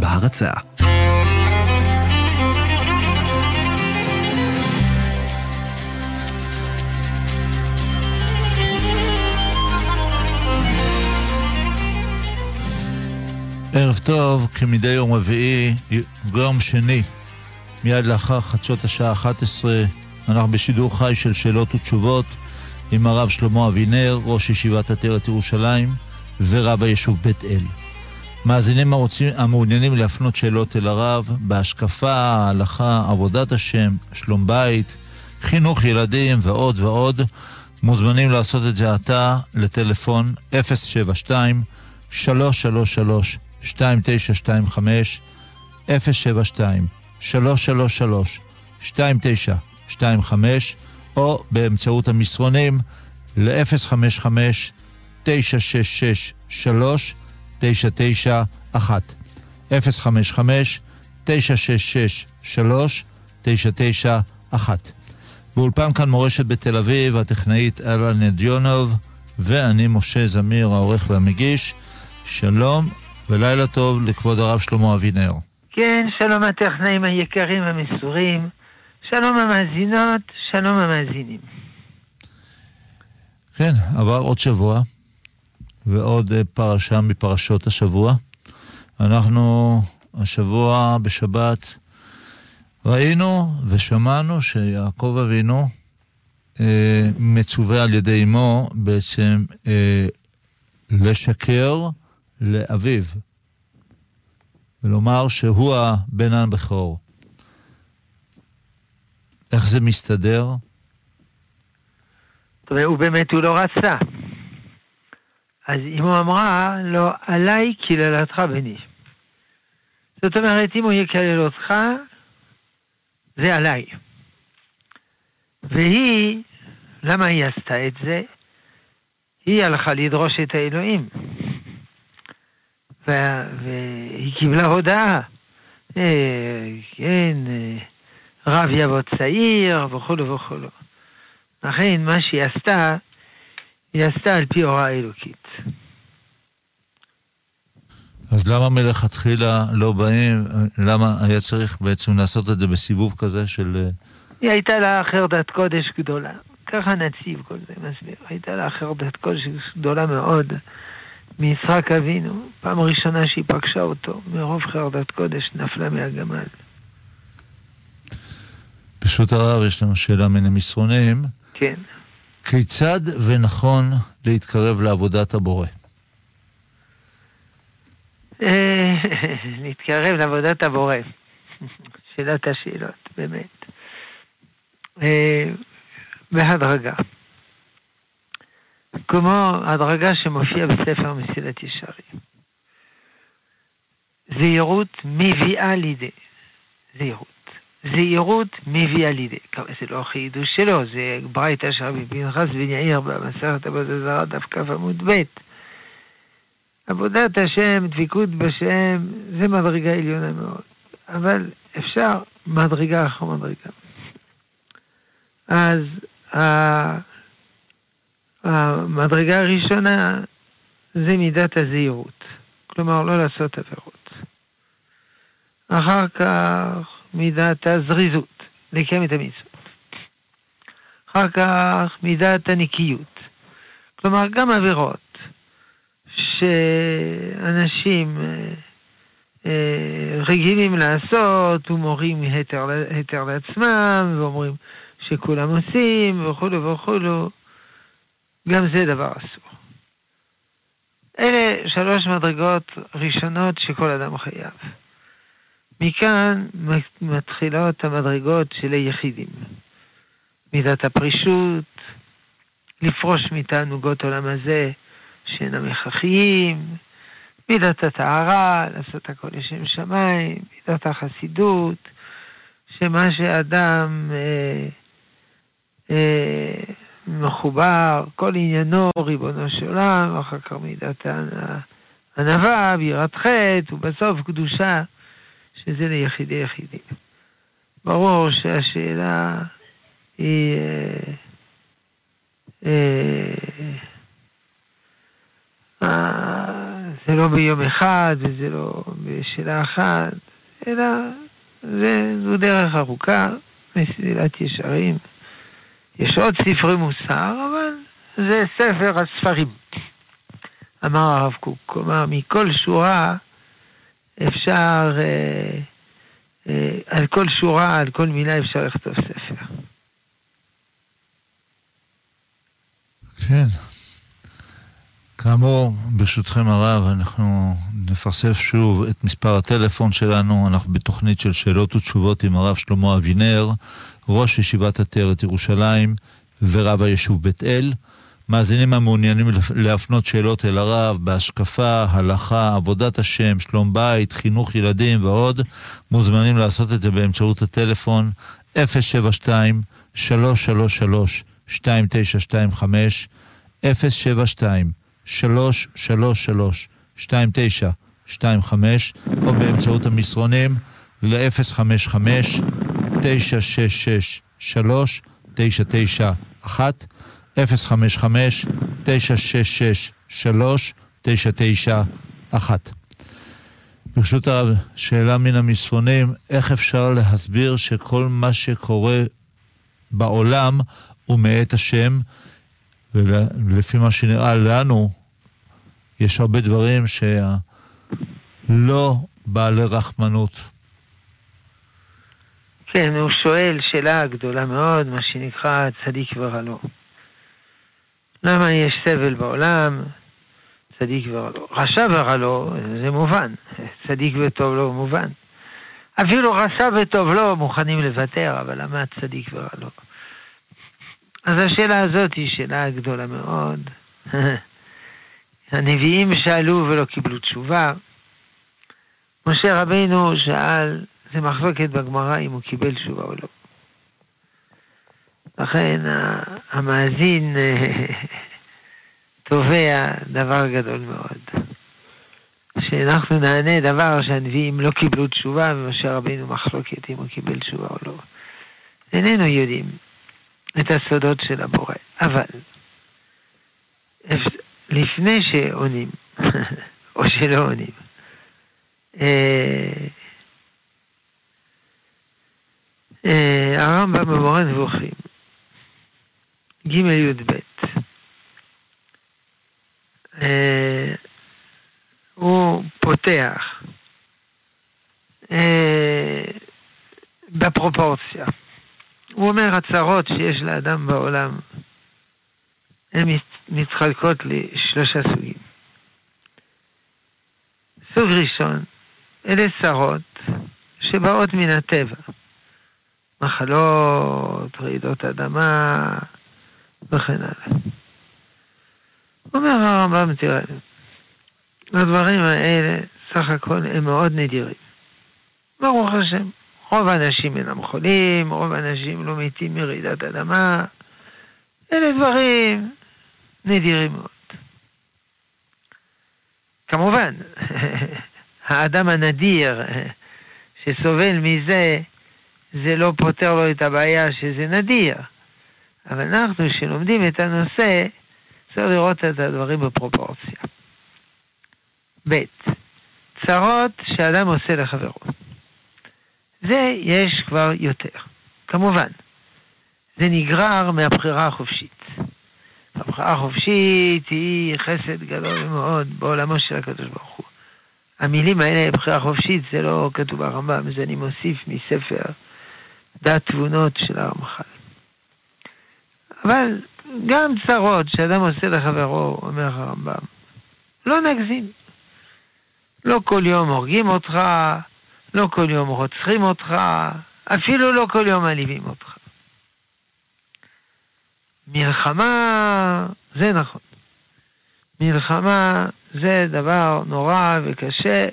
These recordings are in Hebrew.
בהרצה. ערב טוב, כמדי יום רביעי, יום שני, מיד לאחר חדשות השעה 11, אנחנו בשידור חי של שאלות ותשובות עם הרב שלמה אבינר, ראש ישיבת עטרת ירושלים ורב היישוב בית אל. מאזינים הרוצים, המעוניינים להפנות שאלות אל הרב בהשקפה, ההלכה, עבודת השם, שלום בית, חינוך ילדים ועוד ועוד, מוזמנים לעשות את זה עתה לטלפון 072 333 2925 072 333 2925 או באמצעות המסרונים ל-055 966 3 991 055 966 3 991 באולפן כאן מורשת בתל אביב, הטכנאית אללה נדיונוב ואני משה זמיר, העורך והמגיש. שלום ולילה טוב לכבוד הרב שלמה אבינר. כן, שלום הטכנאים היקרים המסורים, שלום המאזינות, שלום המאזינים. כן, עבר עוד שבוע, ועוד אה, פרשה מפרשות השבוע. אנחנו השבוע בשבת ראינו ושמענו שיעקב אבינו אה, מצווה על ידי אמו בעצם אה, לשקר לאביו, ולומר שהוא הבן הבכור. איך זה מסתדר? הוא באמת, הוא לא רצה. אז אמו אמרה לו, עליי קללתך בני. זאת אומרת, אם הוא יקלל אותך, זה עליי. והיא, למה היא עשתה את זה? היא הלכה לדרוש את האלוהים. והיא קיבלה הודעה, אה, כן, אה, רב יבוא צעיר וכולו וכולו. לכן מה שהיא עשתה, היא עשתה על פי הוראה אלוקית. אז למה מלכתחילה לא באים, למה היה צריך בעצם לעשות את זה בסיבוב כזה של... אה, היא הייתה לה חרדת קודש גדולה. ככה נציב כל זה מסביר. הייתה לה חרדת קודש גדולה מאוד. מיצחק אבינו, פעם ראשונה שהיא פגשה אותו, מרוב חרדת קודש נפלה מהגמל. ברשות הרב, יש לנו שאלה מן המסרונים. כן. כיצד ונכון להתקרב לעבודת הבורא? אה, להתקרב לעבודת הבורא. שאלת השאלות, באמת. אה, בהדרגה. כמו הדרגה שמופיעה בספר מסילת ישרים. זהירות מביאה לידי. זהירות. זהירות מביאה לידי. זה לא החידוש שלו, זה ברייתא של רבי פנחס בן יאיר במסכת עבודת זרה דף כ עמוד ב'. עבודת השם, דבקות בשם, זה מדרגה עליונה מאוד. אבל אפשר מדרגה אחר מדרגה. אז המדרגה הראשונה זה מידת הזהירות, כלומר לא לעשות עבירות. אחר כך מידת הזריזות, לקיים את המצוות. אחר כך מידת הנקיות, כלומר גם עבירות שאנשים אה, אה, רגילים לעשות ומורים היתר, היתר לעצמם ואומרים שכולם עושים וכולו וכולו. גם זה דבר אסור. אלה שלוש מדרגות ראשונות שכל אדם חייב. מכאן מתחילות המדרגות של היחידים. מידת הפרישות, לפרוש מתענוגות עולם הזה שאינם הכרחיים, מידת הטהרה, לעשות הכל לשם שמיים, מידת החסידות, שמה שאדם אה, אה, מחובר, כל עניינו ריבונו של עולם, אחר כך מידת ענווה, בירת חטא, ובסוף קדושה, שזה ליחידי יחידים. ברור שהשאלה היא... אה, אה, אה, זה לא ביום אחד וזה לא בשאלה אחת, אלא זו דרך ארוכה, מסלילת ישרים. יש עוד ספרי מוסר, אבל זה ספר הספרים. אמר הרב קוק, כלומר, מכל שורה אפשר, אה, אה, על כל שורה, על כל מילה אפשר לכתוב ספר. כן. כאמור, ברשותכם הרב, אנחנו נפרסם שוב את מספר הטלפון שלנו. אנחנו בתוכנית של שאלות ותשובות עם הרב שלמה אבינר, ראש ישיבת עטרת ירושלים ורב היישוב בית אל. מאזינים המעוניינים להפנות שאלות אל הרב בהשקפה, הלכה, עבודת השם, שלום בית, חינוך ילדים ועוד, מוזמנים לעשות את זה באמצעות הטלפון 072 333 2925 072 333 2925 או באמצעות המסרונים ל-055 966 3 991 055 966 3 991 ברשות הרב, שאלה מן המסרונים, איך אפשר להסביר שכל מה שקורה בעולם הוא מאת השם, ולפי מה שנראה לנו, יש הרבה דברים שלא בעלי רחמנות. כן, הוא שואל שאלה גדולה מאוד, מה שנקרא צדיק ורעלו. למה יש סבל בעולם? צדיק ורעלו. רשע ורעלו, זה מובן. צדיק וטוב לא מובן. אפילו רשע וטוב לא מוכנים לוותר, אבל למה צדיק ורעלו? אז השאלה הזאת היא שאלה גדולה מאוד. הנביאים שאלו ולא קיבלו תשובה. משה רבינו שאל, זה מחלוקת בגמרא אם הוא קיבל תשובה או לא. לכן המאזין תובע דבר גדול מאוד. שאנחנו נענה דבר שהנביאים לא קיבלו תשובה ומשה רבינו מחלוקת אם הוא קיבל תשובה או לא. איננו יודעים את הסודות של הבורא, אבל לפני שעונים, או שלא עונים, אה, אה, הרמב"ם במורה נבוכים, ג' י"ב, אה, הוא פותח בפרופורציה. הוא אומר, הצרות שיש לאדם בעולם, הן מתחלקות לשלושה סוגים. סוג ראשון, אלה צרות שבאות מן הטבע. מחלות, רעידות אדמה וכן הלאה. אומר הרמב"ם, תראה, הדברים האלה סך הכל הם מאוד נדירים. ברוך השם, רוב האנשים אינם חולים, רוב האנשים לא מתים מרעידת אדמה. אלה דברים נדירים מאוד. כמובן, האדם הנדיר שסובל מזה, זה לא פותר לו את הבעיה שזה נדיר. אבל אנחנו, שלומדים את הנושא, צריך לראות את הדברים בפרופורציה. ב. צרות שאדם עושה לחברו. זה יש כבר יותר. כמובן, זה נגרר מהבחירה החופשית. הבחירה החופשית היא חסד גדול מאוד בעולמו של הקדוש ברוך הוא. המילים האלה, בחירה חופשית, זה לא כתוב ברמב"ם, זה אני מוסיף מספר דת תבונות של הרמח"ל. אבל גם צרות שאדם עושה לחברו, אומר הרמב"ם, לא נגזים. לא כל יום הורגים אותך, לא כל יום רוצחים אותך, אפילו לא כל יום מעליבים אותך. מלחמה, זה נכון. מלחמה זה דבר נורא וקשה,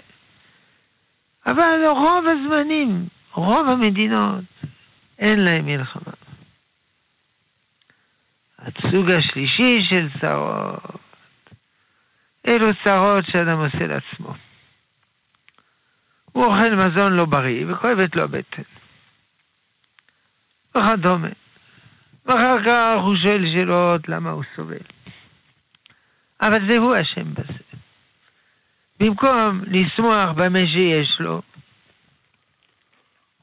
אבל רוב הזמנים, רוב המדינות, אין להם מלחמה. הסוג השלישי של צרות, אלו צרות שאדם עושה לעצמו. הוא אוכל מזון לא בריא וכואבת לו הבטן. וכדומה. ואחר כך הוא שואל שאלות למה הוא סובל. אבל זה הוא אשם בזה. במקום לשמוח במה שיש לו,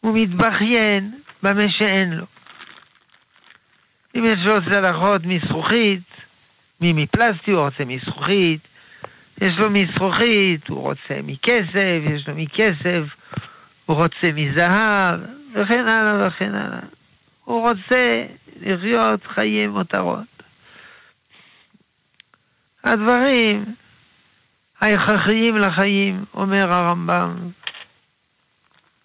הוא מתבכיין במה שאין לו. אם יש לו צלחות מזכוכית, מפלסטי הוא רוצה מזכוכית, יש לו מזכוכית, הוא רוצה מכסף, יש לו מכסף, הוא רוצה מזהב, וכן הלאה וכן הלאה. הוא רוצה לחיות חיי מותרות. הדברים ההכרחיים לחיים, אומר הרמב"ם,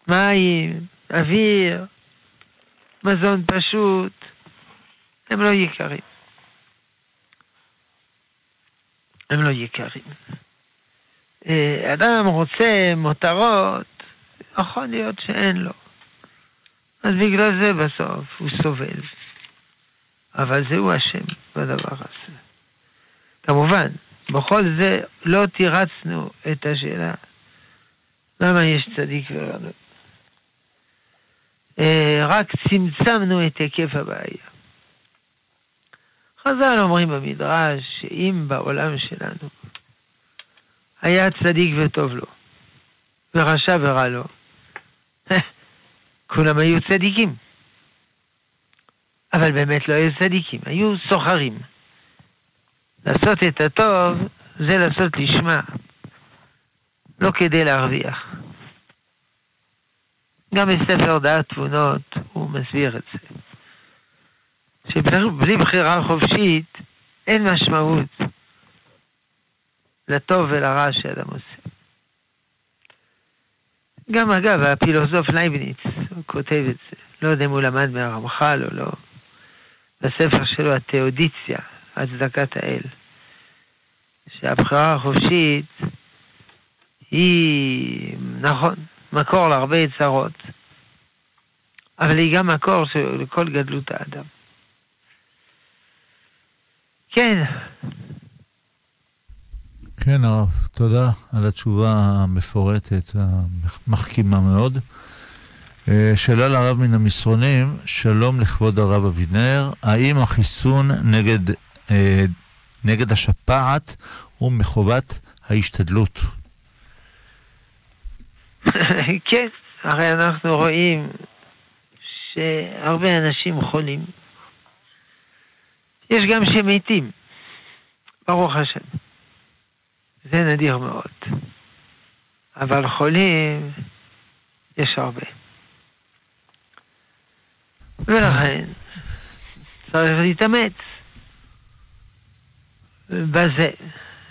מים, אוויר, מזון פשוט, הם לא יקרים. הם לא יקרים. אה, אדם רוצה מותרות, יכול להיות שאין לו. אז בגלל זה בסוף הוא סובל. אבל זהו השם בדבר הזה. כמובן, בכל זה לא תירצנו את השאלה למה יש צדיק ורענות. אה, רק צמצמנו את היקף הבעיה. חז"ל אומרים במדרש שאם בעולם שלנו היה צדיק וטוב לו, ורשע ורע לו, כולם היו צדיקים. אבל באמת לא היו צדיקים, היו סוחרים. לעשות את הטוב זה לעשות לשמה, לא כדי להרוויח. גם בספר דעת תבונות הוא מסביר את זה. שבלי בחירה חופשית אין משמעות לטוב ולרע שאדם עושה. גם אגב, הפילוסוף לייבניץ, הוא כותב את זה, לא יודע אם הוא למד מהרמח"ל או לא, בספר שלו, התאודיציה, הצדקת האל, שהבחירה החופשית היא, נכון, מקור להרבה צרות, אבל היא גם מקור לכל גדלות האדם. כן. כן, הרב, תודה על התשובה המפורטת, המחכימה מאוד. אה, שאלה לרב מן המסרונים, שלום לכבוד הרב אבינר, האם החיסון נגד, אה, נגד השפעת הוא מחובת ההשתדלות? כן, הרי אנחנו רואים שהרבה אנשים חולים. יש גם שמתים, ברוך השם. זה נדיר מאוד. אבל חולים יש הרבה. ולכן צריך להתאמץ בזה.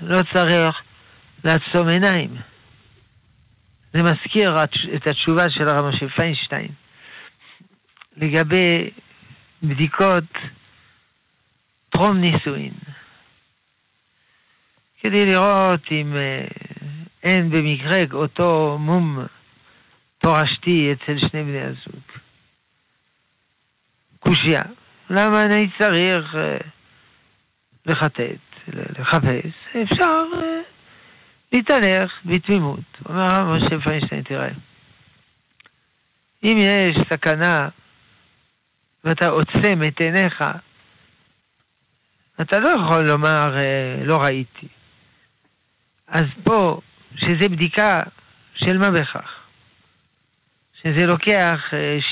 לא צריך לעצום עיניים. זה מזכיר את התשובה של הרב משה פיינשטיין לגבי בדיקות טרום נישואין. כדי לראות אם אה, אין במקרה אותו מום תורשתי אצל שני בני הזוג. קושייה. למה אני צריך אה, לחטט, לחפש? אפשר אה, להתהלך בתמימות. אומר הרב משה פיינשטיין, תראה, אם יש סכנה ואתה עוצם את עיניך, אתה לא יכול לומר לא ראיתי. אז פה, שזה בדיקה של מה בכך, שזה לוקח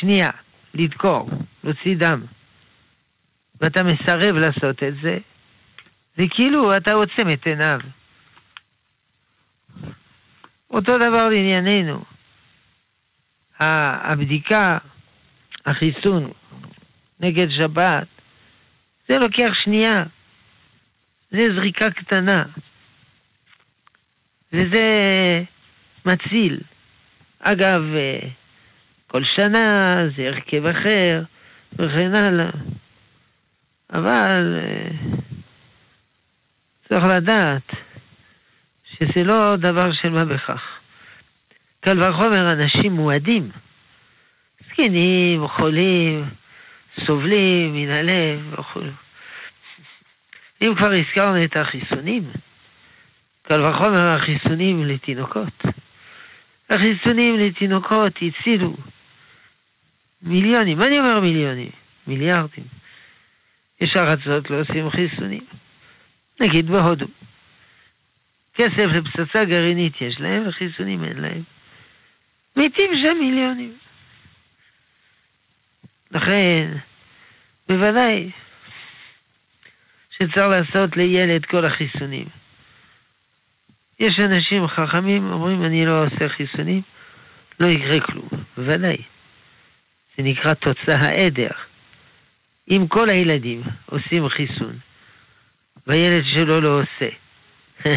שנייה לדקור, להוציא דם, ואתה מסרב לעשות את זה, זה כאילו אתה עוצם את עיניו. אותו דבר לענייננו. הבדיקה, החיסון נגד שבת, זה לוקח שנייה. זה זריקה קטנה. וזה מציל. אגב, כל שנה זה הרכב אחר, וכן הלאה. אבל צריך לדעת שזה לא דבר של מה בכך. קל וחומר אנשים מועדים, זקנים, חולים, סובלים מן הלב וכו'. אם כבר הזכרנו את החיסונים, קל וחומר החיסונים לתינוקות. החיסונים לתינוקות הצילו מיליונים, מה אני אומר מיליונים? מיליארדים. יש ארצות לא עושים חיסונים. נגיד בהודו. כסף לפצצה גרעינית יש להם, וחיסונים אין להם. מתים שם מיליונים. לכן, בוודאי שצריך לעשות לילד כל החיסונים. יש אנשים חכמים אומרים, אני לא עושה חיסונים, לא יקרה כלום. בוודאי. זה נקרא תוצאה העדר. אם כל הילדים עושים חיסון, והילד שלו לא עושה,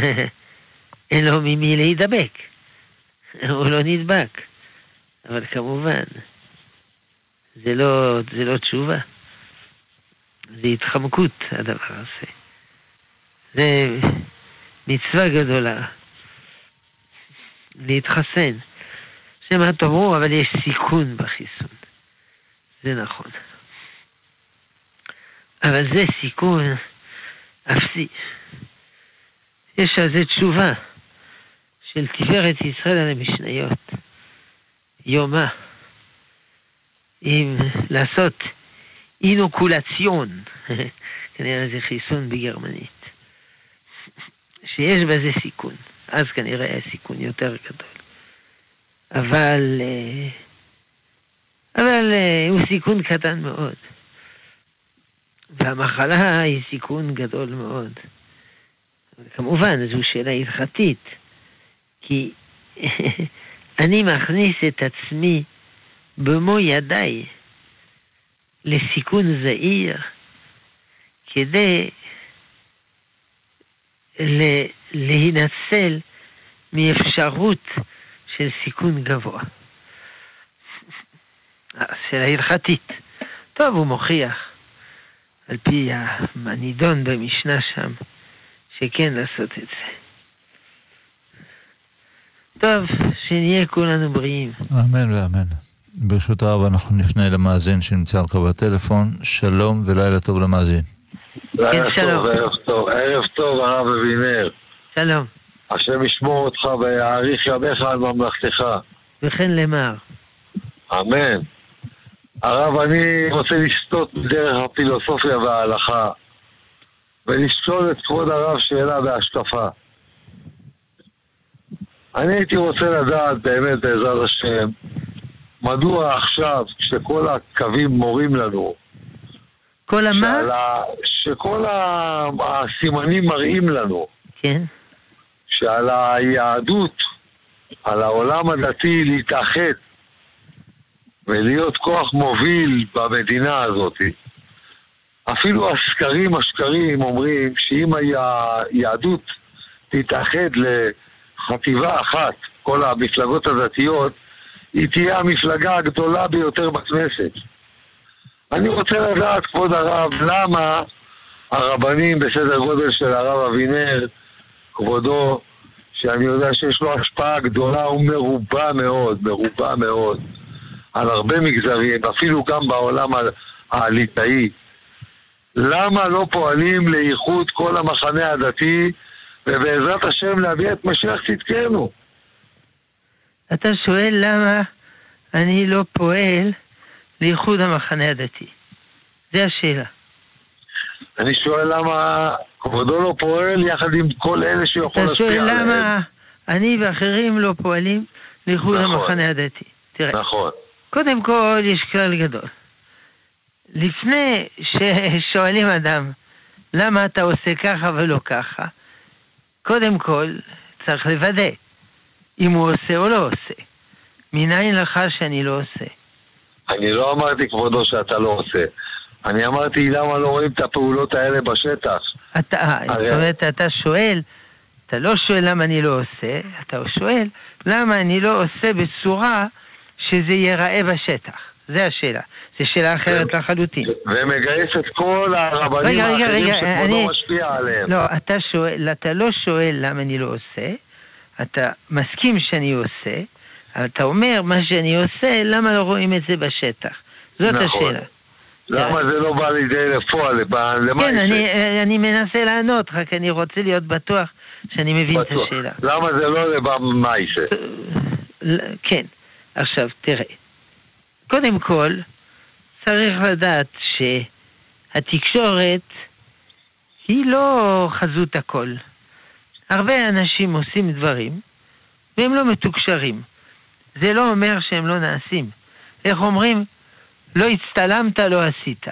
אין לו ממי להידבק. הוא לא נדבק. אבל כמובן, זה לא, זה לא תשובה. זה התחמקות, הדבר הזה. זה מצווה גדולה. להתחסן. שמא תאמרו, אבל יש סיכון בחיסון. זה נכון. אבל זה סיכון אפסי. יש על זה תשובה של תפארת ישראל על המשניות. יומה, עם לעשות אינוקולציון, כנראה זה חיסון בגרמנית, שיש בזה סיכון. אז כנראה היה סיכון יותר גדול. אבל, אה, אבל אה, הוא סיכון קטן מאוד. והמחלה היא סיכון גדול מאוד. כמובן, זו שאלה הלכתית, כי אני מכניס את עצמי במו ידיי לסיכון זעיר כדי להינצל מאפשרות של סיכון גבוה. שאלה הלכתית. טוב, הוא מוכיח, על פי הנידון במשנה שם, שכן לעשות את זה. טוב, שנהיה כולנו בריאים. אמן ואמן. ברשות הרב אנחנו נפנה למאזין שנמצא לך בטלפון. שלום ולילה טוב למאזין. כן, שלום. ערב טוב, ערב טוב, הרב אבינר. שלום. השם ישמור אותך ויאריך ימיך על ממלכתך. וכן למר. אמן. הרב, אני רוצה לסטות דרך הפילוסופיה וההלכה ולשאול את כבוד הרב שאלה בהשקפה. אני הייתי רוצה לדעת באמת, בעזרת השם, מדוע עכשיו, כשכל הקווים מורים לנו, כל המה? שכל הסימנים מראים לנו, כן. שעל היהדות, על העולם הדתי להתאחד ולהיות כוח מוביל במדינה הזאת. אפילו הסקרים השקרים אומרים שאם היהדות תתאחד לחטיבה אחת, כל המפלגות הדתיות, היא תהיה המפלגה הגדולה ביותר בכנסת. אני רוצה לדעת, כבוד הרב, למה הרבנים בסדר גודל של הרב אבינר, כבודו, שאני יודע שיש לו השפעה גדולה ומרובה מאוד, מרובה מאוד, על הרבה מגזרים, אפילו גם בעולם הליטאי. למה לא פועלים לאיחוד כל המחנה הדתי ובעזרת השם להביא את משיח צדקנו? אתה שואל למה אני לא פועל לאיחוד המחנה הדתי. זה השאלה. אני שואל למה כבודו לא פועל יחד עם כל אלה שיכול אתה להשפיע עליהם. שואל למה אני ואחרים לא פועלים לאיחוד נכון. המחנה הדתי. תראה, נכון. קודם כל יש כלל גדול. לפני ששואלים אדם למה אתה עושה ככה ולא ככה, קודם כל צריך לוודא אם הוא עושה או לא עושה. מניין לך שאני לא עושה? אני לא אמרתי כבודו שאתה לא עושה. אני אמרתי למה לא רואים את הפעולות האלה בשטח. אתה, זאת הרי- אומרת, אתה שואל, אתה לא שואל למה אני לא עושה, אתה שואל למה אני לא עושה בצורה שזה ייראה בשטח. זה השאלה. זו שאלה אחרת לחלוטין. ומגייס את כל הרבנים רגע, האחרים רגע, שכבודו אני- משפיע עליהם. לא, אתה שואל, אתה לא שואל למה אני לא עושה, אתה מסכים שאני עושה, אבל אתה אומר מה שאני עושה, למה לא רואים את זה בשטח? זאת נכון. השאלה. למה זה לא בא לידי לפועל? למה כן, אני, אני מנסה לענות, רק אני רוצה להיות בטוח שאני מבין את בטוח. השאלה. למה זה לא לבא מייסה? ל- כן. עכשיו, תראה. קודם כל, צריך לדעת שהתקשורת היא לא חזות הכל. הרבה אנשים עושים דברים והם לא מתוקשרים. זה לא אומר שהם לא נעשים. איך אומרים? לא הצטלמת, לא עשית.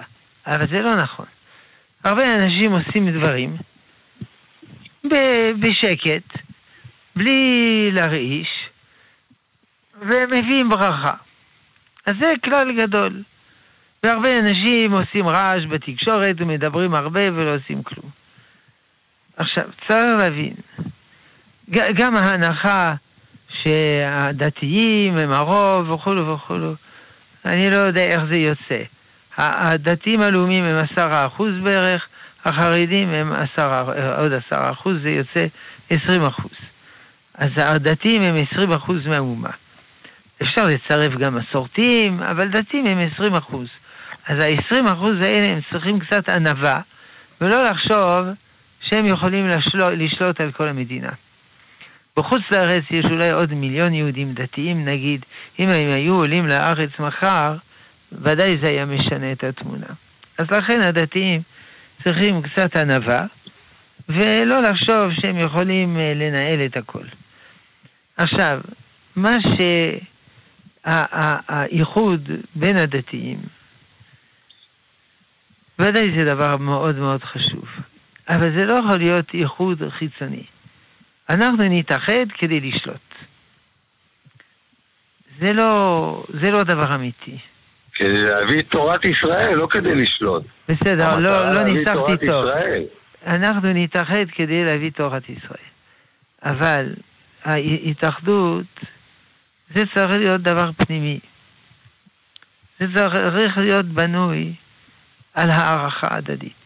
אבל זה לא נכון. הרבה אנשים עושים דברים בשקט, בלי להרעיש, ומביאים ברכה. אז זה כלל גדול. והרבה אנשים עושים רעש בתקשורת ומדברים הרבה ולא עושים כלום. עכשיו, צריך להבין, גם ההנחה שהדתיים הם הרוב וכולו וכולו, אני לא יודע איך זה יוצא. הדתיים הלאומיים הם עשרה אחוז בערך, החרדים הם עשרה, עוד עשרה אחוז, זה יוצא עשרים אחוז. אז הדתיים הם עשרים אחוז מהאומה. אפשר לצרף גם מסורתיים, אבל דתיים הם עשרים אחוז. אז ה-20% האלה הם צריכים קצת ענווה, ולא לחשוב שהם יכולים לשלוט, לשלוט על כל המדינה. בחוץ לארץ יש אולי עוד מיליון יהודים דתיים, נגיד, אם הם היו עולים לארץ מחר, ודאי זה היה משנה את התמונה. אז לכן הדתיים צריכים קצת ענווה, ולא לחשוב שהם יכולים אה, לנהל את הכל. עכשיו, מה שהאיחוד בין הדתיים ודאי זה דבר מאוד מאוד חשוב, אבל זה לא יכול להיות איחוד חיצוני. אנחנו נתאחד כדי לשלוט. זה לא, זה לא דבר אמיתי. כדי להביא את תורת ישראל, לא כדי לשלוט. בסדר, לא, לא ניסחתי טוב. ישראל. אנחנו נתאחד כדי להביא תורת ישראל. אבל ההתאחדות, זה צריך להיות דבר פנימי. זה צריך להיות בנוי על הערכה הדדית.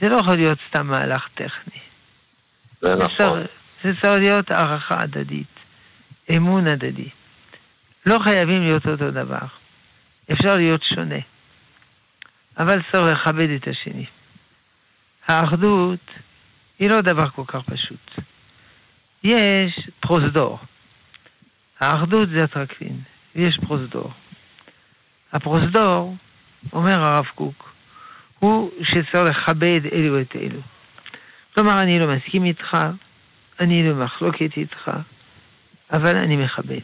זה לא יכול להיות סתם מהלך טכני. זה נכון. זה צריך להיות הערכה הדדית, אמון הדדי. לא חייבים להיות אותו דבר. אפשר להיות שונה. אבל צריך לכבד את השני. האחדות היא לא דבר כל כך פשוט. יש פרוזדור. האחדות זה הטרקלין, ויש פרוזדור. הפרוזדור אומר הרב קוק, הוא שצריך לכבד אלו את אלו. כלומר, אני לא מסכים איתך, אני לא מחלוקת איתך, אבל אני מכבד.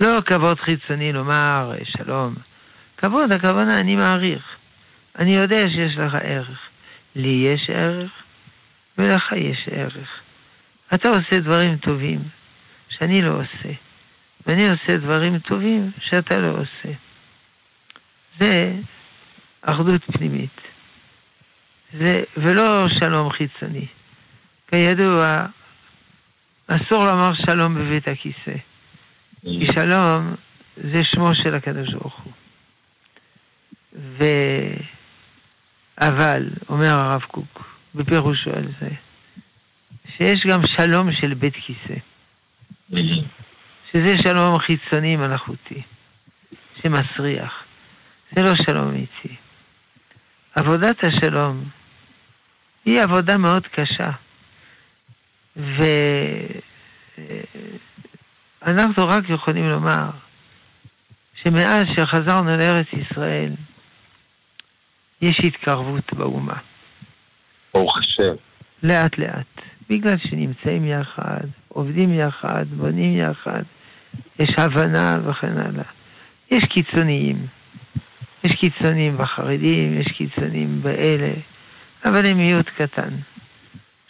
לא כבוד חיצוני לומר שלום. כבוד, הכוונה, אני מעריך. אני יודע שיש לך ערך. לי יש ערך, ולך יש ערך. אתה עושה דברים טובים שאני לא עושה, ואני עושה דברים טובים שאתה לא עושה. זה אחדות פנימית. זה, ולא שלום חיצוני. כידוע, אסור לומר שלום בבית הכיסא. כי שלום זה שמו של הקדוש ברוך הוא. ו... אבל, אומר הרב קוק, בפירושו על זה, שיש גם שלום של בית כיסא. שזה שלום חיצוני מלאכותי, שמסריח. זה לא שלום אמיתי. עבודת השלום היא עבודה מאוד קשה. ואנחנו רק יכולים לומר שמאז שחזרנו לארץ ישראל, יש התקרבות באומה. ברוך השם. לאט לאט. בגלל שנמצאים יחד, עובדים יחד, בונים יחד, יש הבנה וכן הלאה. יש קיצוניים, יש קיצונים בחרדים, יש קיצונים באלה, אבל הם מיעוט קטן.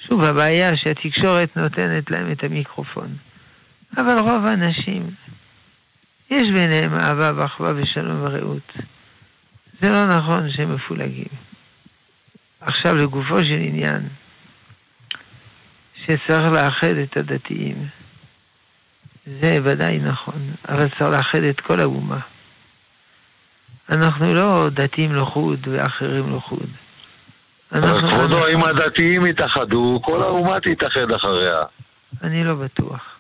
שוב, הבעיה שהתקשורת נותנת להם את המיקרופון. אבל רוב האנשים, יש ביניהם אהבה ואחווה ושלום ורעות. זה לא נכון שהם מפולגים. עכשיו לגופו של עניין, שצריך לאחד את הדתיים. זה ודאי נכון, אבל צריך לאחד את כל האומה. אנחנו לא דתיים לחוד ואחרים לחוד. אבל כבודו, אם הדתיים יתאחדו, כל האומה תתאחד אחריה. אני לא בטוח.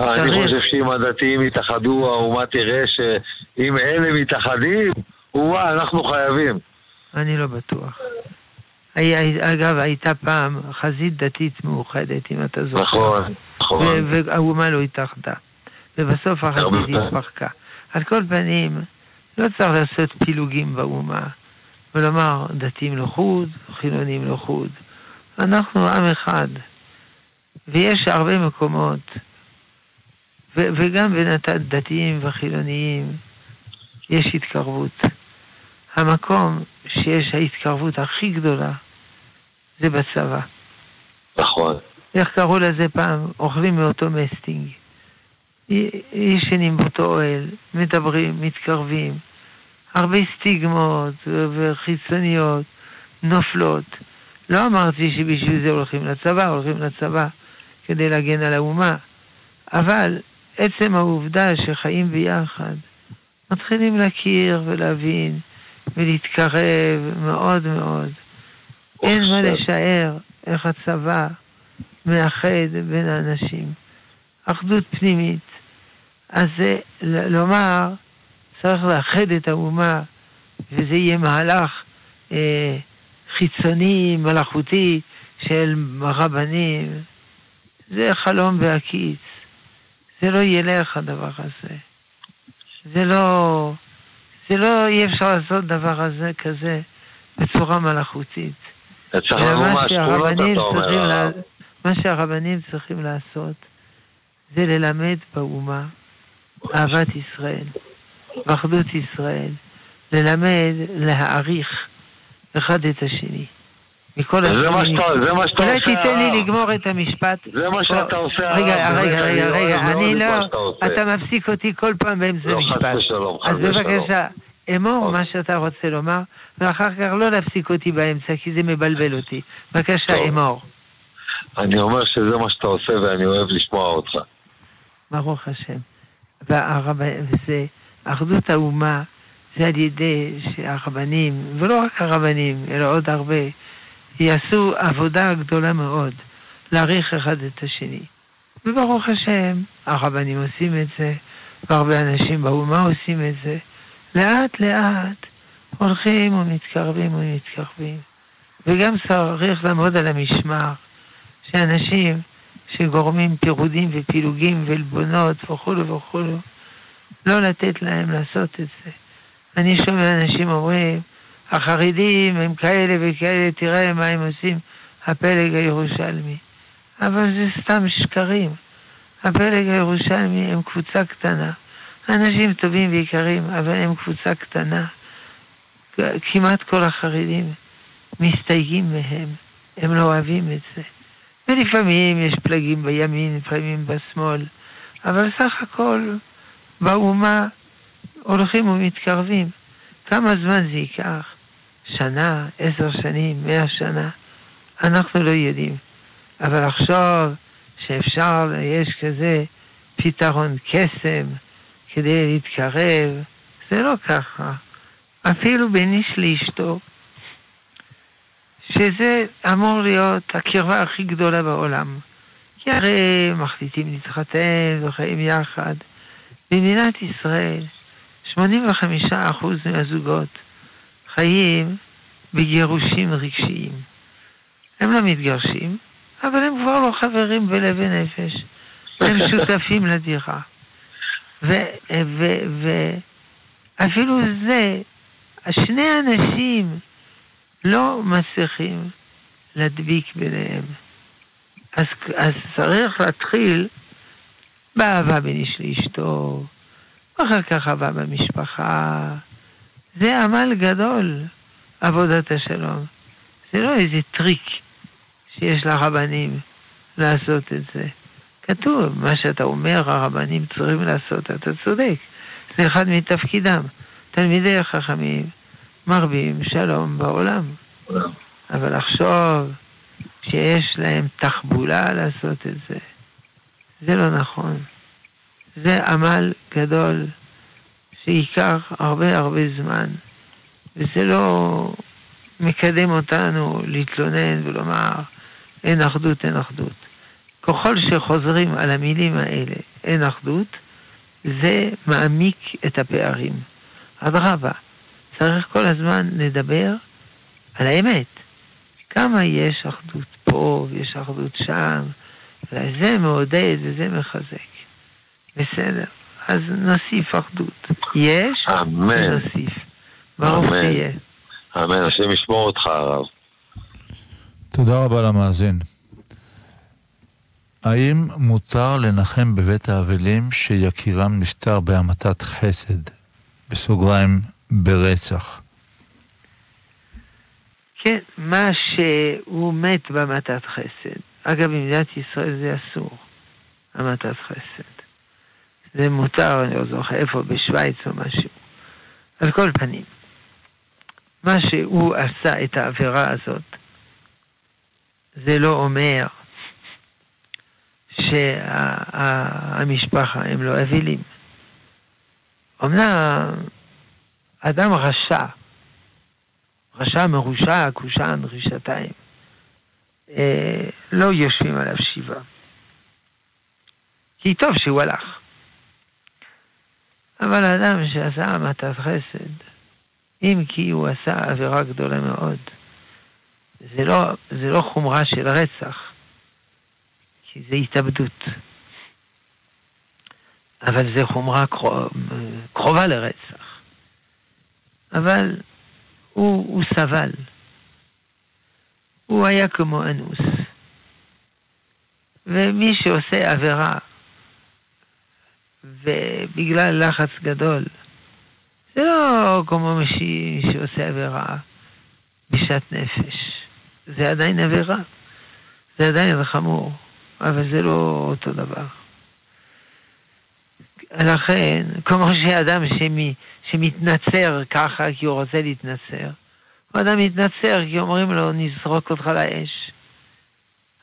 אה, אני חושב שאם הדתיים יתאחדו, האומה תראה שאם אלה מתאחדים, וואה, אנחנו חייבים. אני לא בטוח. אגב, הייתה פעם חזית דתית מאוחדת, אם אתה זוכר. נכון, נכון. והאומה לא התאחדה. ובסוף החזית התפרקה. על כל פנים, לא צריך לעשות פילוגים באומה ולומר דתיים לחוד, חילונים לחוד. אנחנו עם אחד, ויש הרבה מקומות, ו- וגם בין הדתיים והחילוניים יש התקרבות. המקום שיש ההתקרבות הכי גדולה זה בצבא. נכון. איך קראו לזה פעם? אוכלים מאותו מסטינג. ישנים באותו אוהל, מדברים, מתקרבים. הרבה סטיגמות וחיצוניות נופלות. לא אמרתי שבשביל זה הולכים לצבא, הולכים לצבא כדי להגן על האומה, אבל עצם העובדה שחיים ביחד, מתחילים להכיר ולהבין ולהתקרב מאוד מאוד. אין מה לשער איך הצבא מאחד בין האנשים. אחדות פנימית. אז זה לומר, צריך לאחד את האומה, וזה יהיה מהלך אה, חיצוני, מלאכותי, של רבנים. זה חלום בהקיץ. זה לא ילך הדבר הזה. זה לא, זה לא, אי אפשר לעשות דבר הזה כזה בצורה מלאכותית. לה, מה שהרבנים צריכים לעשות זה ללמד באומה אהבת ישראל, ואחדות ישראל, ללמד, להעריך אחד את השני. מכל זה מה שאתה עושה. אולי תיתן לי לגמור את המשפט. זה מה שאתה עושה. רגע, רגע, רגע, רגע, אני לא... אתה מפסיק אותי כל פעם באמצע לא, משפט. חס ושלום, חס אז. בבקשה, אמור אוקיי. מה שאתה רוצה לומר, ואחר כך לא להפסיק אותי באמצע, כי זה מבלבל אותי. בבקשה. אמור. אני אומר שזה מה שאתה עושה ואני אוהב לשמוע אותך. ברוך השם. וזה, אחדות האומה, זה על ידי שהרבנים, ולא רק הרבנים, אלא עוד הרבה, יעשו עבודה גדולה מאוד להעריך אחד את השני. וברוך השם, הרבנים עושים את זה, והרבה אנשים באומה עושים את זה. לאט לאט הולכים ומתקרבים ומתקרבים. וגם צריך לעמוד על המשמר, שאנשים שגורמים פירודים ופילוגים ועלבונות וכולו וכולו, לא לתת להם לעשות את זה. אני שומע אנשים אומרים, החרדים הם כאלה וכאלה, תראה מה הם עושים, הפלג הירושלמי. אבל זה סתם שקרים. הפלג הירושלמי הם קבוצה קטנה. אנשים טובים ויקרים, אבל הם קבוצה קטנה. כמעט כל החרדים מסתייגים מהם, הם לא אוהבים את זה. ולפעמים יש פלגים בימין, לפעמים בשמאל, אבל סך הכל באומה הולכים ומתקרבים. כמה זמן זה ייקח? שנה, עשר שנים, מאה שנה? אנחנו לא יודעים. אבל לחשוב שאפשר, יש כזה פתרון קסם כדי להתקרב, זה לא ככה. אפילו בין איש לאשתו, שזה אמור להיות הקרבה הכי גדולה בעולם. כי הרי מחליטים להתחתן וחיים יחד. במדינת ישראל, 85% מהזוגות חיים בגירושים רגשיים. הם לא מתגרשים, אבל הם כבר לא חברים בלב ונפש. הם שותפים לדירה. ואפילו זה, שני אנשים לא מצליחים להדביק ביניהם. אז, אז צריך להתחיל באהבה בין איש לאשתו, ואחר כך אהבה במשפחה. זה עמל גדול, עבודת השלום. זה לא איזה טריק שיש לרבנים לעשות את זה. כתוב, מה שאתה אומר, הרבנים צריכים לעשות, אתה צודק. זה אחד מתפקידם. תלמידי החכמים מרבים שלום בעולם. אבל לחשוב שיש להם תחבולה לעשות את זה, זה לא נכון. זה עמל גדול שייקח הרבה הרבה זמן, וזה לא מקדם אותנו להתלונן ולומר אין אחדות, אין אחדות. ככל שחוזרים על המילים האלה, אין אחדות, זה מעמיק את הפערים. אדרבה, צריך כל הזמן לדבר על האמת. כמה יש אחדות פה ויש אחדות שם, וזה מעודד וזה מחזק. בסדר, אז נוסיף אחדות. יש, אמן. נוסיף. ברוך. תהיה. אמן, השם ישמור אותך הרב. תודה רבה למאזין. האם מותר לנחם בבית האבלים שיקירם נפטר בהמתת חסד, בסוגריים, ברצח? כן, מה שהוא מת בהמתת חסד. אגב, במדינת ישראל זה אסור, המתת חסד. זה מותר, אני לא זוכר איפה, בשוויץ או משהו. על כל פנים, מה שהוא עשה את העבירה הזאת, זה לא אומר שהמשפחה הם לא אבילים. אמנם אדם רשע, רשע מרושע, קושן, רישתיים, אה, לא יושבים עליו שבעה. כי טוב שהוא הלך. אבל אדם שעשה המתת חסד, אם כי הוא עשה עבירה גדולה מאוד, זה לא, זה לא חומרה של רצח, כי זה התאבדות. אבל זה חומרה קרוב, קרובה לרצח. אבל הוא, הוא סבל. הוא היה כמו אנוס. ומי שעושה עבירה, ובגלל לחץ גדול, זה לא כמו מי שעושה עבירה בשעת נפש. זה עדיין עבירה. זה עדיין חמור, אבל זה לא אותו דבר. לכן, כמו שאדם שמי, שמתנצר ככה כי הוא רוצה להתנצר, הוא אדם מתנצר כי אומרים לו, נזרוק אותך לאש.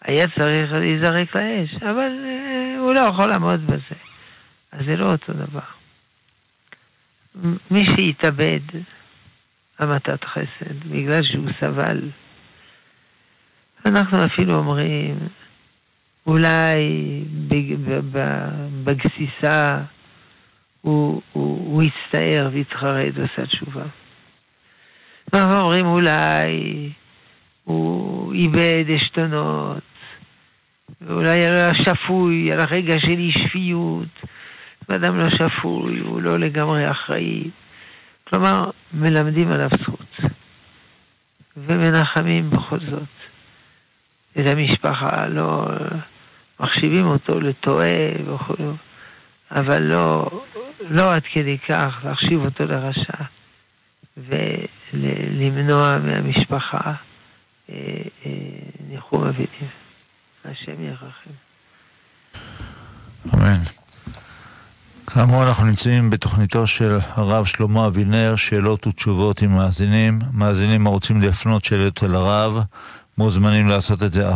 היה צריך להיזרק לאש, אבל uh, הוא לא יכול לעמוד בזה. אז זה לא אותו דבר. מי שהתאבד, המתת חסד, בגלל שהוא סבל, אנחנו אפילו אומרים, אולי בגסיסה הוא, הוא, הוא הצטער והתחרט ועשה תשובה. אנחנו אומרים אולי הוא איבד עשתונות, ואולי היה שפוי על הרגע של אי שפיות, ואדם לא שפוי, הוא לא לגמרי אחראי. כלומר, מלמדים עליו זכות, ומנחמים בכל זאת. את המשפחה, לא מחשיבים אותו לטועה וכו', אבל לא, לא עד כדי כך להחשיב אותו לרשע ולמנוע מהמשפחה אה, אה, ניחום אבלים. השם ירחם. אמן. כאמור, אנחנו נמצאים בתוכניתו של הרב שלמה אבינר, שאלות ותשובות עם מאזינים. מאזינים הרוצים להפנות שאלות אל הרב, מוזמנים לעשות את זה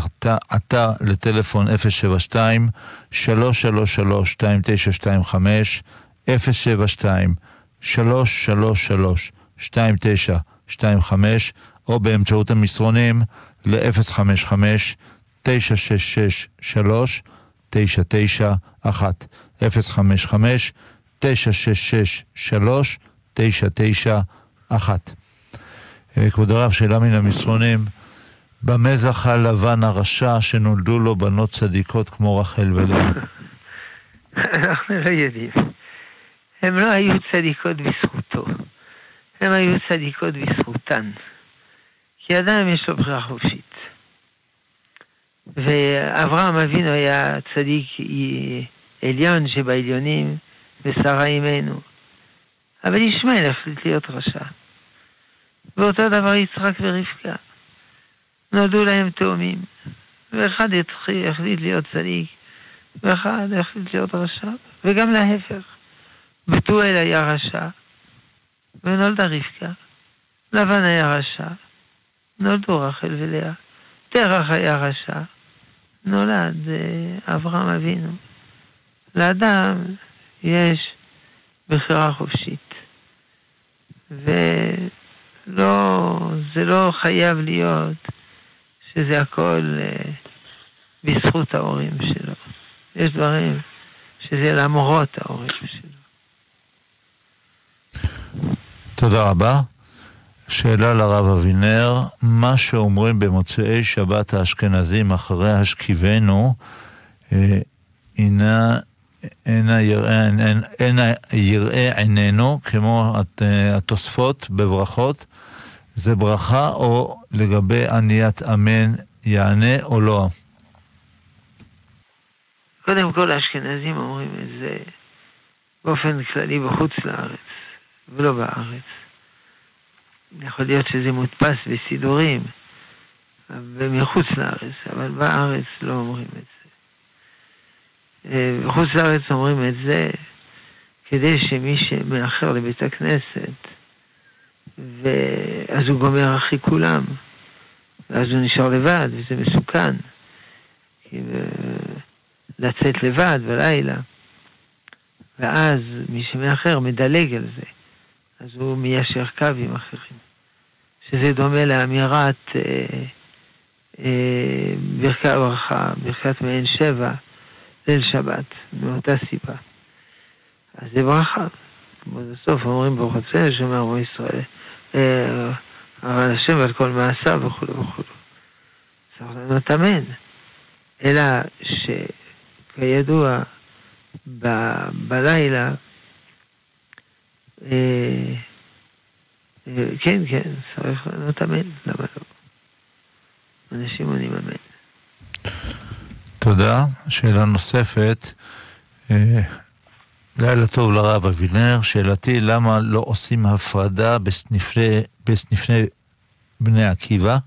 עתה, לטלפון 072-333-2925, 072-333-2925, או באמצעות המסרונים ל-055-966-3991, 055-966-3991. כבוד הרב, שאלה מן המסרונים. במה זכה לבן הרשע שנולדו לו בנות צדיקות כמו רחל ולאה? אנחנו לא יודעים. הם לא היו צדיקות בזכותו, הם היו צדיקות בזכותן. כי אדם יש לו בחירה חופשית. ואברהם אבינו היה צדיק עליון שבעליונים, ושרה אימנו. אבל ישמעאל החליט להיות רשע. ואותו דבר יצחק ורבקה. נולדו להם תאומים, ואחד החליט להיות צדיק, ואחד החליט להיות רשע, וגם להפך. בתואל היה רשע, ונולדה רבקה. לבן היה רשע, נולדו רחל ולאה. תרח היה רשע, נולד אה, אברהם אבינו. לאדם יש בחירה חופשית. ולא, זה לא חייב להיות שזה הכל אה, בזכות ההורים שלו. יש דברים שזה למרות ההורים שלו. תודה רבה. שאלה לרב אבינר, מה שאומרים במוצאי שבת האשכנזים אחרי השכיבנו, אה, אינה, אינה אינה יראה עינינו, כמו אה, התוספות בברכות, זה ברכה או לגבי עניית אמן יענה או לא? קודם כל האשכנזים אומרים את זה באופן כללי בחוץ לארץ, ולא בארץ. יכול להיות שזה מודפס בסידורים, ומחוץ לארץ, אבל בארץ לא אומרים את זה. אה, בחוץ לארץ אומרים את זה כדי שמי שמאחר לבית הכנסת, ואז הוא גומר אחרי כולם, ואז הוא נשאר לבד, וזה מסוכן. אה, לצאת לבד בלילה. ואז מי שמאחר מדלג על זה, אז הוא מיישר קו עם אחרים. שזה דומה לאמירת אה, אה, ברכה, ברכת מעין שבע, ליל שבת, מאותה סיבה. אז זה ברכה. בסוף אומרים ברוך הצלם, שומר רבו ישראל, אה, אבל השם על כל מעשיו וכו' וכו'. צריך לענות אמן. אלא שכידוע, ב- בלילה, אה, אה, כן, כן, צריך לענות אמן, למה לא? אנשים עונים אמן. תודה. שאלה נוספת. לילה טוב לרב אבינר. שאלתי, למה לא עושים הפרדה בסניפי, בסניפי בני עקיבא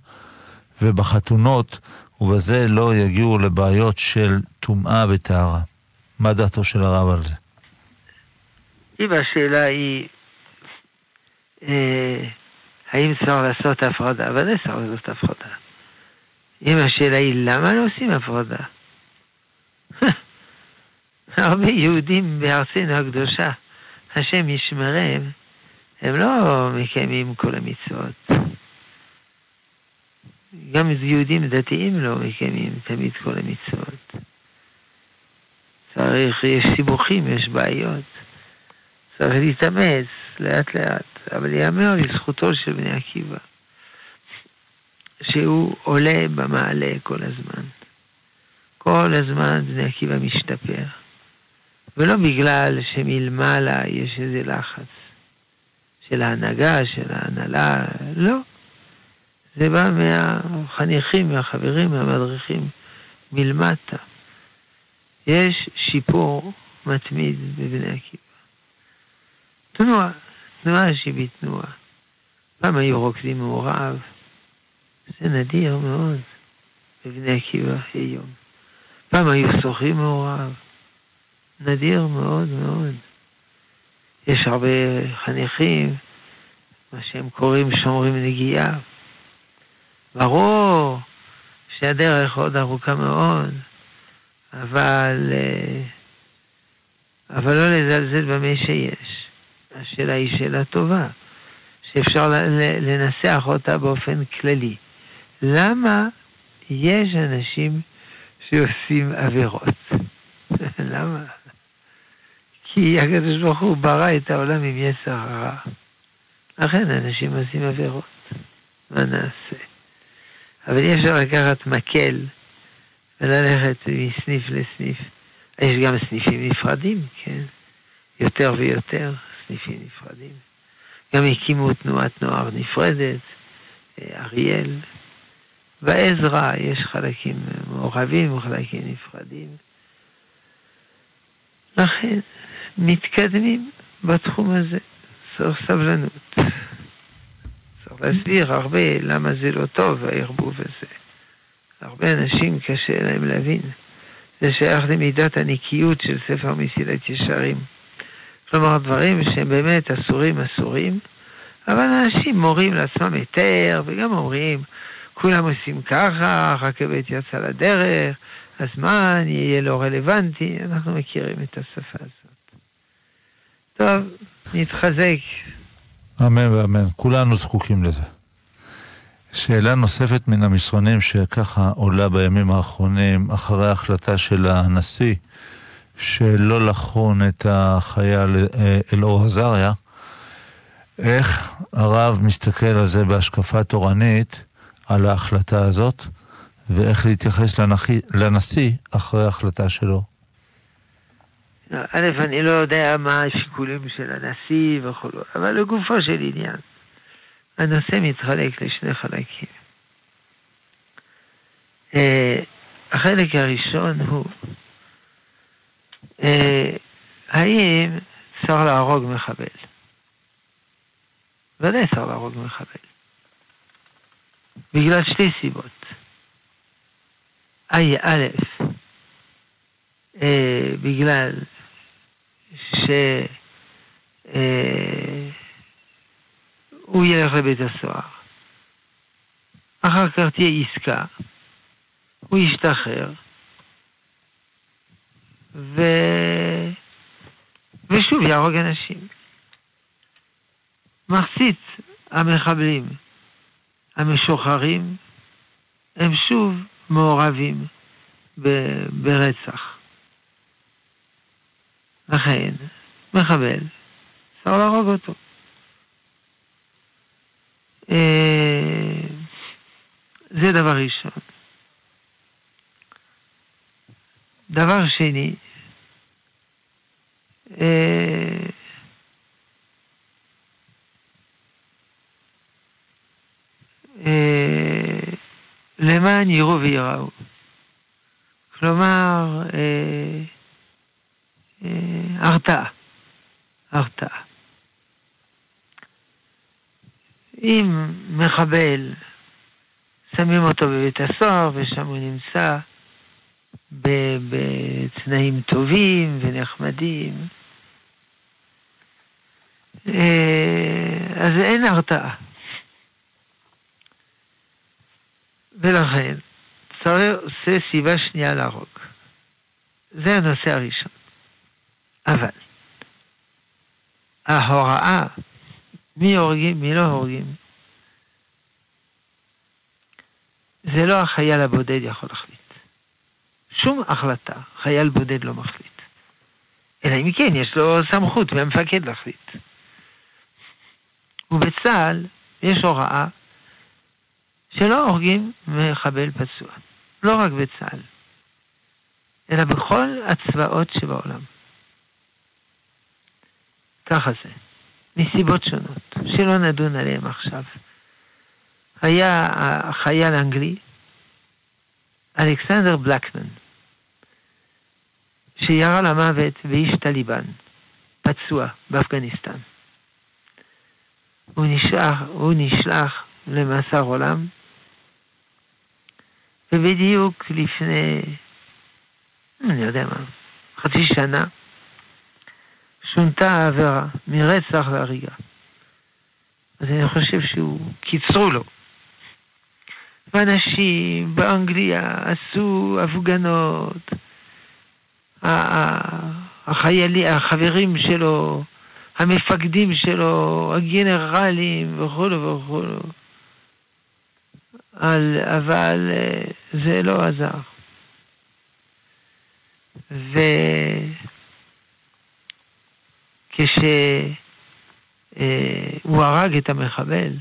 ובחתונות, ובזה לא יגיעו לבעיות של טומאה וטהרה? מה דעתו של הרב על זה? אם השאלה היא אה, האם צריך לעשות הפרדה, ודאי צריך לעשות הפרדה. אם השאלה היא למה לא עושים הפרדה? הרבה יהודים בארצנו הקדושה, השם ישמרם, הם לא מקיימים כל המצוות. גם יהודים דתיים לא מקיימים תמיד כל המצוות. צריך, יש סיבוכים, יש בעיות. צריך להתאמץ לאט לאט, אבל ייאמר לזכותו של בני עקיבא, שהוא עולה במעלה כל הזמן. כל הזמן בני עקיבא משתפר. ולא בגלל שמלמעלה יש איזה לחץ של ההנהגה, של ההנהלה, לא. זה בא מהחניכים, מהחברים, מהמדריכים, מלמטה. יש שיפור מתמיד בבני עקיבא. תנועה, תנועה שהיא בתנועה. פעם היו רוקדים מעורב, זה נדיר מאוד בבני עקיבא היום. פעם היו שוחים מעורב, נדיר מאוד מאוד. יש הרבה חניכים, מה שהם קוראים שומרים נגיעה. ברור שהדרך עוד ארוכה מאוד, אבל, אה, אבל לא לזלזל במה שיש. השאלה היא שאלה טובה, שאפשר לנסח אותה באופן כללי. למה יש אנשים שעושים עבירות? למה? כי הקדוש ברוך הוא ברא את העולם עם יצר הרע. לכן אנשים עושים עבירות. מה נעשה? אבל אי אפשר לקחת מקל וללכת מסניף לסניף. יש גם סניפים נפרדים, כן? יותר ויותר סניפים נפרדים. גם הקימו תנועת נוער נפרדת, אה, אריאל. בעזרא יש חלקים מעורבים וחלקים נפרדים. לכן, מתקדמים בתחום הזה. צריך סבלנות. צריך להסביר הרבה למה זה לא טוב, הערבוב הזה. הרבה אנשים קשה להם להבין. זה שייך למידת הנקיות של ספר מסילת ישרים. כלומר, דברים שהם באמת אסורים אסורים, אבל אנשים מורים לעצמם היתר, וגם אומרים, כולם עושים ככה, הרכבת יצאה לדרך, הזמן יהיה לא רלוונטי, אנחנו מכירים את השפה הזאת. טוב, נתחזק. אמן ואמן, כולנו זקוקים לזה. שאלה נוספת מן המסרונים שככה עולה בימים האחרונים, אחרי ההחלטה של הנשיא, שלא לחון את החייל אה, אלאור עזריה, איך הרב מסתכל על זה בהשקפה תורנית, על ההחלטה הזאת, ואיך להתייחס לנשיא אחרי ההחלטה שלו? א', אני לא יודע מה השיקולים של הנשיא וכו', אבל לגופו של עניין, הנושא מתחלק לשני חלקים. Uh, החלק הראשון הוא אה, האם צריך להרוג מחבל? ודאי צריך להרוג מחבל. בגלל שתי סיבות. א', אה, בגלל שהוא אה, ילך לבית הסוהר. אחר כך תהיה עסקה, הוא ישתחרר, ו... ושוב יהרוג אנשים. מחצית המחבלים המשוחררים הם שוב מעורבים ברצח. לכן, מחבל, אפשר להרוג אותו. אה, זה דבר ראשון. דבר שני, אה, אה, למען יראו וייראו. כלומר, הרתעה. הרתעה. אם מחבל, שמים אותו בבית הסוהר ושם הוא נמצא בתנאים טובים ונחמדים, אז אין הרתעה. ולכן, צריך עושה סיבה שנייה להרוג. זה הנושא הראשון. אבל, ההוראה, מי הורגים, מי לא הורגים, זה לא החייל הבודד יכול להחליט. שום החלטה, חייל בודד לא מחליט. אלא אם כן, יש לו סמכות מהמפקד להחליט. ובצה"ל יש הוראה שלא הורגים מחבל פצוע. לא רק בצה"ל, אלא בכל הצבאות שבעולם. ככה זה, מסיבות שונות, שלא נדון עליהן עכשיו. היה החייל האנגלי, אלכסנדר בלקמן, שירה למוות באיש טליבן, פצוע באפגניסטן. הוא נשלח, הוא נשלח למאסר עולם, ובדיוק לפני, אני יודע מה, חצי שנה, שונתה העבירה מרצח להריגה. אז אני חושב שהוא, קיצרו לו. ואנשים באנגליה עשו הפגנות, החיילים, החברים שלו, המפקדים שלו, הגנרלים וכולו וכולו. על, אבל אה, זה לא עזר. וכשהוא הרג את המחבל,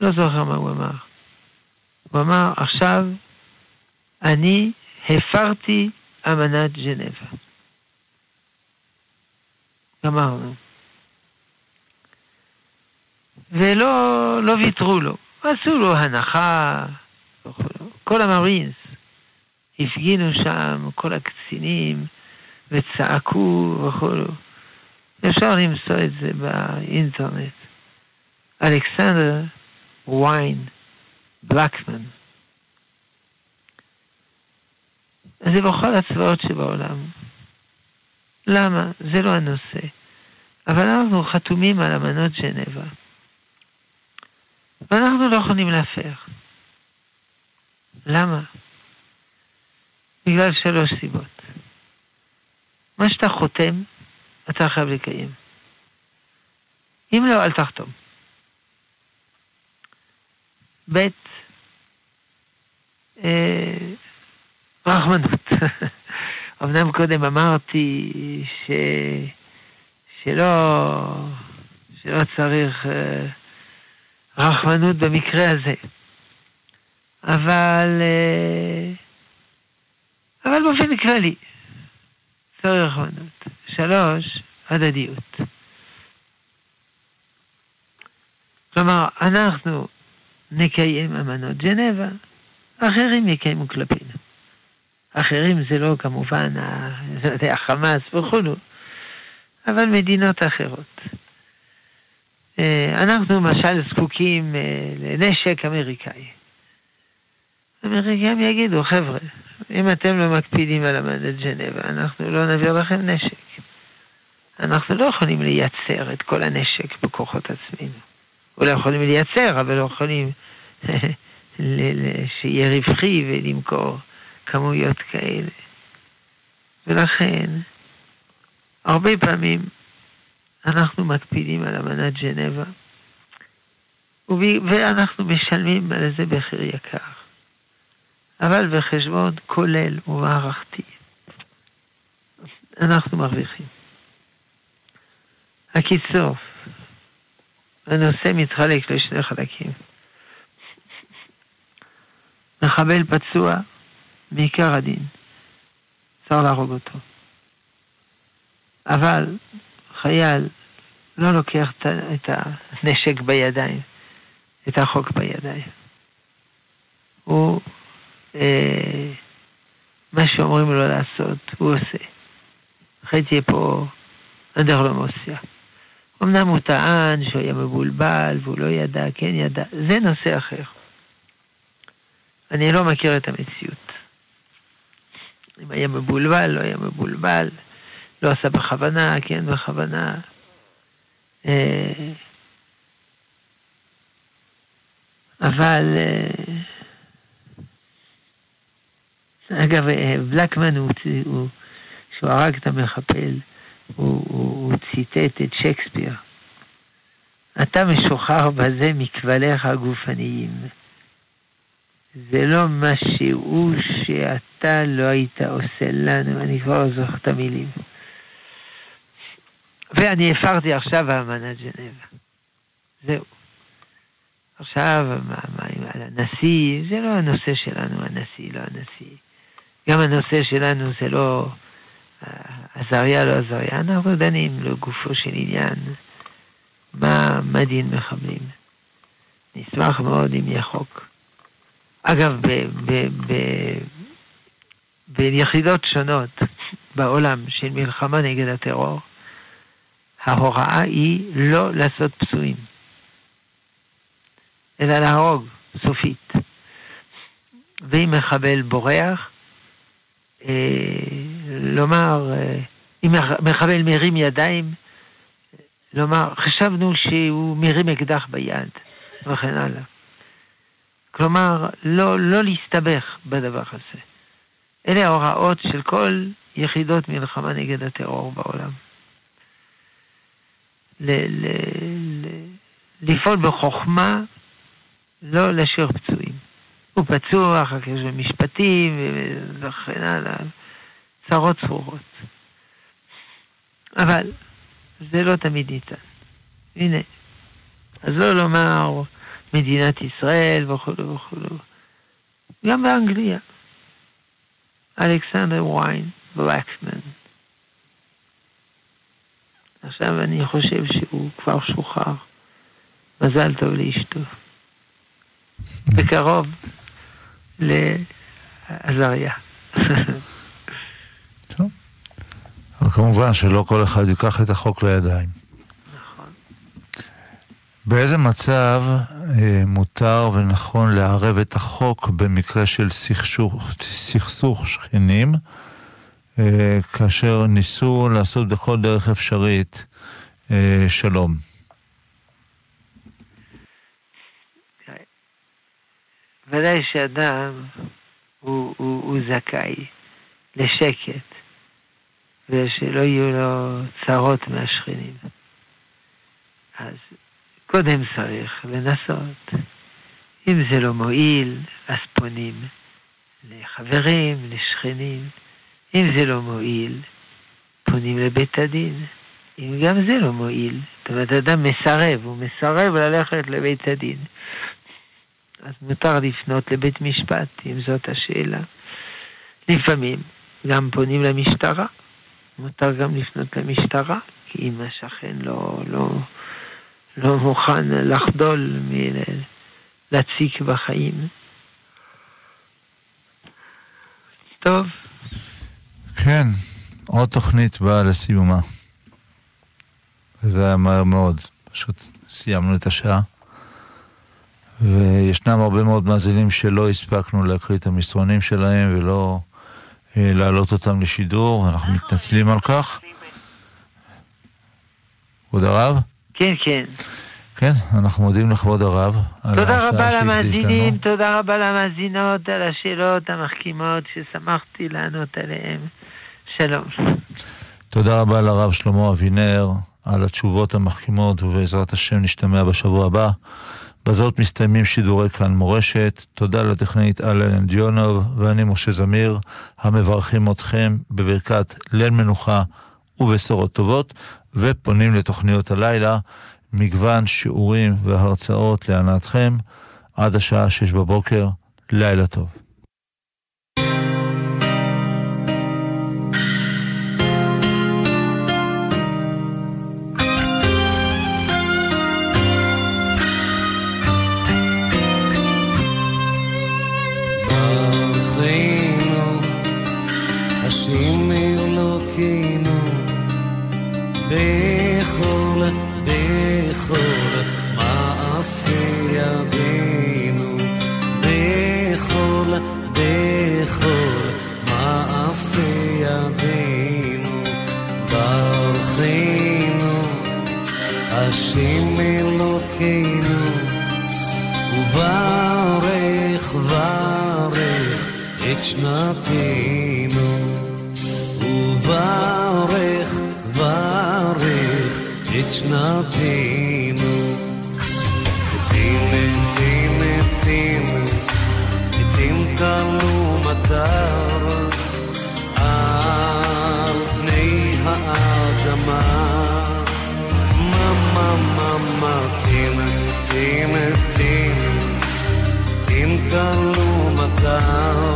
לא זוכר מה הוא אמר. הוא אמר, עכשיו אני הפרתי אמנת ג'נבה. גמרנו. ולא לא ויתרו לו. עשו לו הנחה, כל המרינס הפגינו שם, כל הקצינים, וצעקו וכו'. אפשר למצוא את זה באינטרנט. אלכסנדר ויין בלקמן. זה בכל הצבאות שבעולם. למה? זה לא הנושא. אבל אנחנו חתומים על אמנות ז'נבה. ואנחנו לא יכולים להפר. למה? בגלל שלוש סיבות. מה שאתה חותם, אתה חייב לקיים. אם לא, אל תחתום. ב', אה, רחמנות. אמנם קודם אמרתי ש... שלא, שלא צריך... אה, רחמנות במקרה הזה. אבל, אה, אבל באופן כללי, צריך רחמנות. שלוש, הדדיות. כלומר, אנחנו נקיים אמנות ג'נבה, אחרים יקיימו כלפינו. אחרים זה לא כמובן החמאס וכולו, אבל מדינות אחרות. אה, אנחנו למשל זקוקים אה, לנשק אמריקאי. האמריקאים יגידו, חבר'ה, אם אתם לא מקפידים על אמנת ג'נבה, אנחנו לא נעביר לכם נשק. אנחנו לא יכולים לייצר את כל הנשק בכוחות עצמנו. אולי יכולים לייצר, אבל לא יכולים שיהיה רווחי ולמכור כמויות כאלה. ולכן, הרבה פעמים אנחנו מקפידים על אמנת ג'נבה, ואנחנו משלמים על זה מחיר יקר. אבל בחשבון כולל ומערכתי, אנחנו מרוויחים. הקיצור, הנושא מתחלק לשני חלקים. מחבל פצוע מעיקר הדין, צריך להרוג אותו. אבל חייל לא לוקח את הנשק בידיים, את החוק בידיים. הוא, אה, מה שאומרים לו לעשות, הוא עושה. אחרי תהיה פה אנדרלומוסיה. אמנם הוא טען שהוא היה מבולבל והוא לא ידע, כן ידע, זה נושא אחר. אני לא מכיר את המציאות. אם היה מבולבל, לא היה מבולבל, לא עשה בכוונה, כן בכוונה. אה, אבל, אה, אגב, אה, בלקמן, הוא, הוא, שהוא הרג את המחפל, הוא, הוא, הוא ציטט את שייקספיר. אתה משוחרר בזה מכבליך הגופניים. זה לא משהו שאתה לא היית עושה לנו, אני כבר לא זוכר את המילים. ואני הפרתי עכשיו האמנת ג'נבה. זהו. עכשיו, מה, מה, על הנשיא, זה לא הנושא שלנו, הנשיא, לא הנשיא. גם הנושא שלנו זה לא עזריה, לא עזריה. אנחנו דנים לגופו של עניין, מה, מה דין מחבלים. נשמח מאוד אם יהיה חוק. אגב, ב, ב, ב, ביחידות שונות בעולם של מלחמה נגד הטרור, ההוראה היא לא לעשות פצועים, אלא להרוג, סופית. ואם מחבל בורח, לומר, אה, אם מחבל מרים ידיים, לומר, חשבנו שהוא מרים אקדח ביד, וכן הלאה. כלומר, לא, לא להסתבך בדבר הזה. אלה ההוראות של כל יחידות מלחמה נגד הטרור בעולם. ל- ל- ל- לפעול בחוכמה, לא להשאיר פצועים. הוא פצוע, אחר כך יש משפטים וכן הלאה, צרות צרורות. אבל זה לא תמיד ניתן. הנה, אז לא לומר מדינת ישראל וכו' וכו'. גם באנגליה. אלכסנדר ויין, בלקסמן, עכשיו אני חושב שהוא כבר שוחרר. מזל טוב לאשתו. בקרוב לעזריה. טוב. כמובן שלא כל אחד ייקח את החוק לידיים. נכון. באיזה מצב אה, מותר ונכון לערב את החוק במקרה של סכסוך, סכסוך שכנים? אה, כאשר ניסו לעשות בכל דרך אפשרית אה, שלום. ודאי שאדם הוא, הוא, הוא זכאי לשקט ושלא יהיו לו צרות מהשכנים. אז קודם צריך לנסות. אם זה לא מועיל, אז פונים לחברים, לשכנים. אם זה לא מועיל, פונים לבית הדין. אם גם זה לא מועיל, זאת אומרת, אדם מסרב, הוא מסרב ללכת לבית הדין. אז מותר לפנות לבית משפט, אם זאת השאלה. לפעמים גם פונים למשטרה, מותר גם לפנות למשטרה, כי אם השכן לא, לא, לא מוכן לחדול מלהציק בחיים. טוב. כן, עוד תוכנית באה לסיומה. וזה היה מהר מאוד, פשוט סיימנו את השעה. וישנם הרבה מאוד מאזינים שלא הספקנו להקריא את המסרונים שלהם ולא אה, להעלות אותם לשידור, אנחנו מתנצלים על כך. כבוד הרב? כן, כן. כן, אנחנו מודים לכבוד הרב. תודה רבה למאזינים, תודה רבה למאזינות על השאלות המחכימות ששמחתי לענות עליהן. שלום. תודה רבה לרב שלמה אבינר על התשובות המחכימות, ובעזרת השם נשתמע בשבוע הבא. בזאת מסתיימים שידורי כאן מורשת. תודה לטכנאית אלן דיונוב ואני משה זמיר, המברכים אתכם בברכת ליל מנוחה ובשורות טובות, ופונים לתוכניות הלילה, מגוון שיעורים והרצאות להנאתכם עד השעה שש בבוקר. לילה טוב. השם אלוקינו, וברך ברך את שנתנו, וברך ברך את שנתנו. תימן תימן תימן, תימן תלו מטר, על פני האדמה. Martine, Tine, Tine, Tine, Tine, Tine,